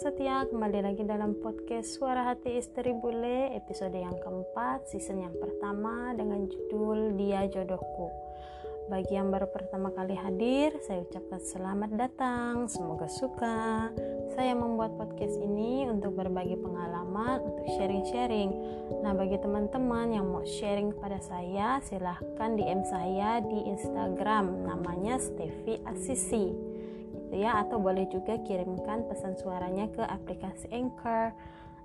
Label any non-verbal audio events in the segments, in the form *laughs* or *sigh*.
setia, kembali lagi dalam podcast Suara Hati Istri Bule episode yang keempat, season yang pertama dengan judul Dia Jodohku. Bagi yang baru pertama kali hadir, saya ucapkan selamat datang, semoga suka. Saya membuat podcast ini untuk berbagi pengalaman, untuk sharing-sharing. Nah, bagi teman-teman yang mau sharing kepada saya, silahkan DM saya di Instagram, namanya Stevi Asisi gitu ya atau boleh juga kirimkan pesan suaranya ke aplikasi Anchor.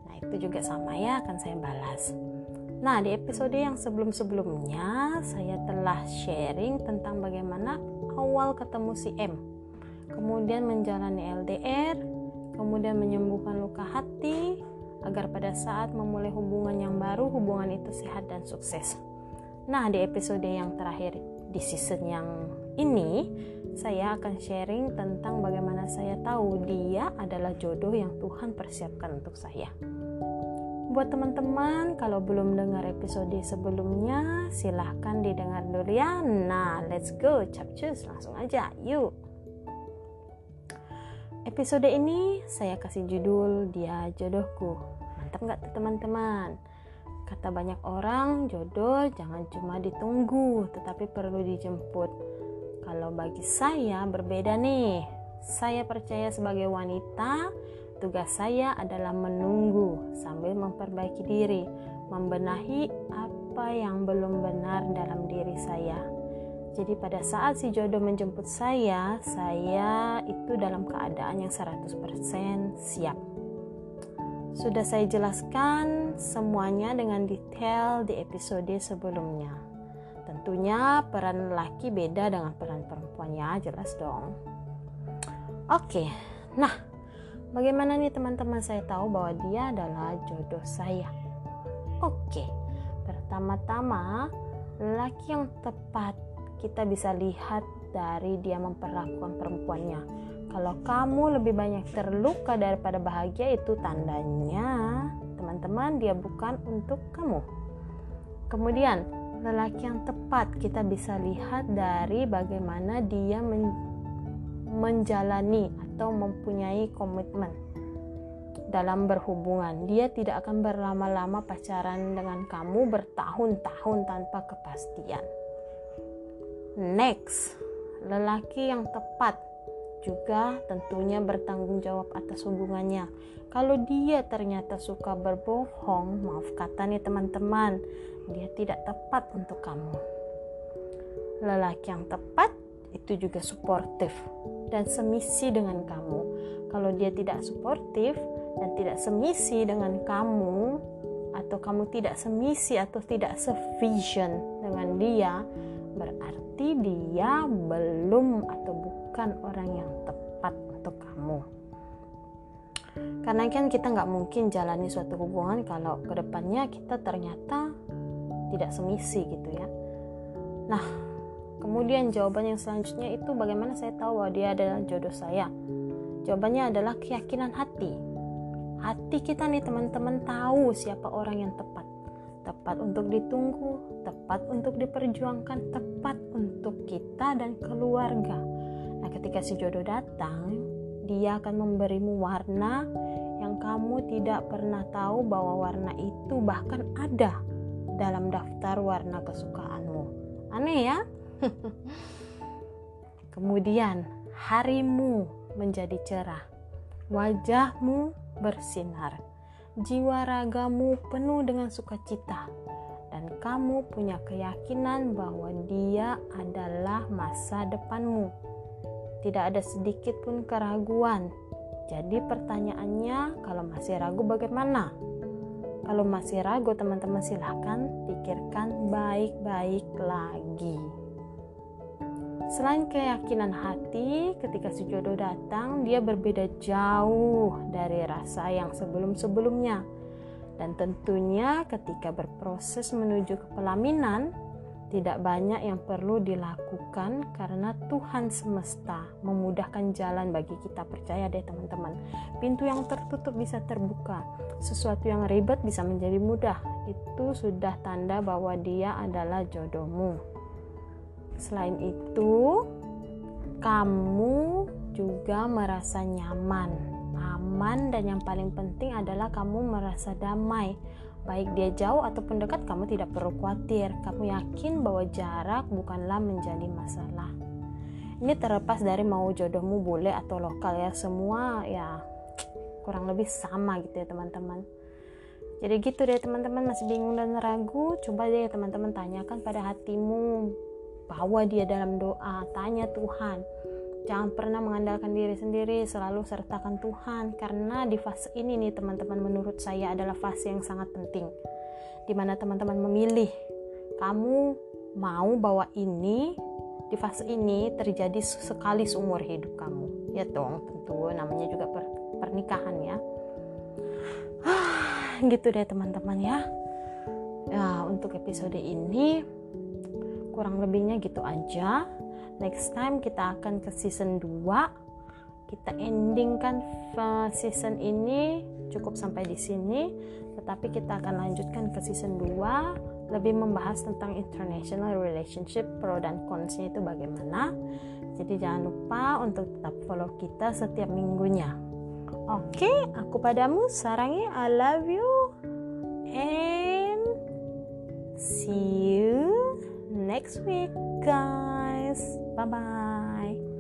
Nah, itu juga sama ya akan saya balas. Nah, di episode yang sebelum-sebelumnya saya telah sharing tentang bagaimana awal ketemu si M. Kemudian menjalani LDR, kemudian menyembuhkan luka hati agar pada saat memulai hubungan yang baru hubungan itu sehat dan sukses. Nah, di episode yang terakhir di season yang ini saya akan sharing tentang bagaimana saya tahu dia adalah jodoh yang Tuhan persiapkan untuk saya. Buat teman-teman, kalau belum dengar episode sebelumnya, silahkan didengar dulu ya. Nah, let's go, capcus, langsung aja, yuk. Episode ini saya kasih judul Dia Jodohku. Mantap nggak tuh teman-teman? Kata banyak orang, jodoh jangan cuma ditunggu, tetapi perlu dijemput kalau bagi saya berbeda nih. Saya percaya sebagai wanita, tugas saya adalah menunggu sambil memperbaiki diri, membenahi apa yang belum benar dalam diri saya. Jadi pada saat si jodoh menjemput saya, saya itu dalam keadaan yang 100% siap. Sudah saya jelaskan semuanya dengan detail di episode sebelumnya. Tentunya peran laki beda dengan peran perempuannya, jelas dong. Oke, nah bagaimana nih teman-teman saya tahu bahwa dia adalah jodoh saya? Oke, pertama-tama laki yang tepat kita bisa lihat dari dia memperlakukan perempuannya. Kalau kamu lebih banyak terluka daripada bahagia itu tandanya teman-teman dia bukan untuk kamu. Kemudian lelaki yang tepat kita bisa lihat dari bagaimana dia men menjalani atau mempunyai komitmen dalam berhubungan. Dia tidak akan berlama-lama pacaran dengan kamu bertahun-tahun tanpa kepastian. Next, lelaki yang tepat juga tentunya bertanggung jawab atas hubungannya. Kalau dia ternyata suka berbohong, maaf kata nih teman-teman, dia tidak tepat untuk kamu. Lelaki yang tepat itu juga suportif dan semisi dengan kamu. Kalau dia tidak suportif dan tidak semisi dengan kamu, atau kamu tidak semisi atau tidak sevision dengan dia, berarti dia belum atau bukan orang yang tepat untuk kamu. Karena kan kita nggak mungkin jalani suatu hubungan kalau ke depannya kita ternyata tidak semisi gitu ya nah kemudian jawaban yang selanjutnya itu bagaimana saya tahu bahwa dia adalah jodoh saya jawabannya adalah keyakinan hati hati kita nih teman-teman tahu siapa orang yang tepat tepat untuk ditunggu, tepat untuk diperjuangkan, tepat untuk kita dan keluarga. Nah, ketika si jodoh datang, dia akan memberimu warna yang kamu tidak pernah tahu bahwa warna itu bahkan ada dalam daftar warna kesukaanmu. Aneh ya? *laughs* Kemudian harimu menjadi cerah, wajahmu bersinar, jiwa ragamu penuh dengan sukacita, dan kamu punya keyakinan bahwa dia adalah masa depanmu. Tidak ada sedikit pun keraguan. Jadi pertanyaannya, kalau masih ragu bagaimana? Kalau masih ragu teman-teman silahkan pikirkan baik-baik lagi. Selain keyakinan hati, ketika si jodoh datang, dia berbeda jauh dari rasa yang sebelum-sebelumnya. Dan tentunya ketika berproses menuju ke pelaminan, tidak banyak yang perlu dilakukan karena Tuhan semesta memudahkan jalan bagi kita. Percaya deh teman-teman. Pintu yang tertutup bisa terbuka. Sesuatu yang ribet bisa menjadi mudah. Itu sudah tanda bahwa dia adalah jodohmu. Selain itu, kamu juga merasa nyaman aman, dan yang paling penting adalah kamu merasa damai. Baik dia jauh ataupun dekat, kamu tidak perlu khawatir. Kamu yakin bahwa jarak bukanlah menjadi masalah. Ini terlepas dari mau jodohmu boleh atau lokal ya, semua ya kurang lebih sama gitu ya teman-teman. Jadi gitu deh teman-teman masih bingung dan ragu, coba deh teman-teman tanyakan pada hatimu, bawa dia dalam doa, tanya Tuhan Jangan pernah mengandalkan diri sendiri, selalu sertakan Tuhan karena di fase ini nih teman-teman menurut saya adalah fase yang sangat penting. Di mana teman-teman memilih kamu mau bahwa ini di fase ini terjadi sekali seumur hidup kamu. Ya dong, tentu namanya juga per pernikahan ya. *sighs* gitu deh teman-teman ya. Ya, untuk episode ini kurang lebihnya gitu aja next time kita akan ke season 2 kita endingkan season ini. Cukup sampai di sini. Tetapi kita akan lanjutkan ke season 2 lebih membahas tentang international relationship pro dan consnya itu bagaimana. Jadi jangan lupa untuk tetap follow kita setiap minggunya. Oke okay, aku padamu sarangi I love you. And see you next week guys Bye bye.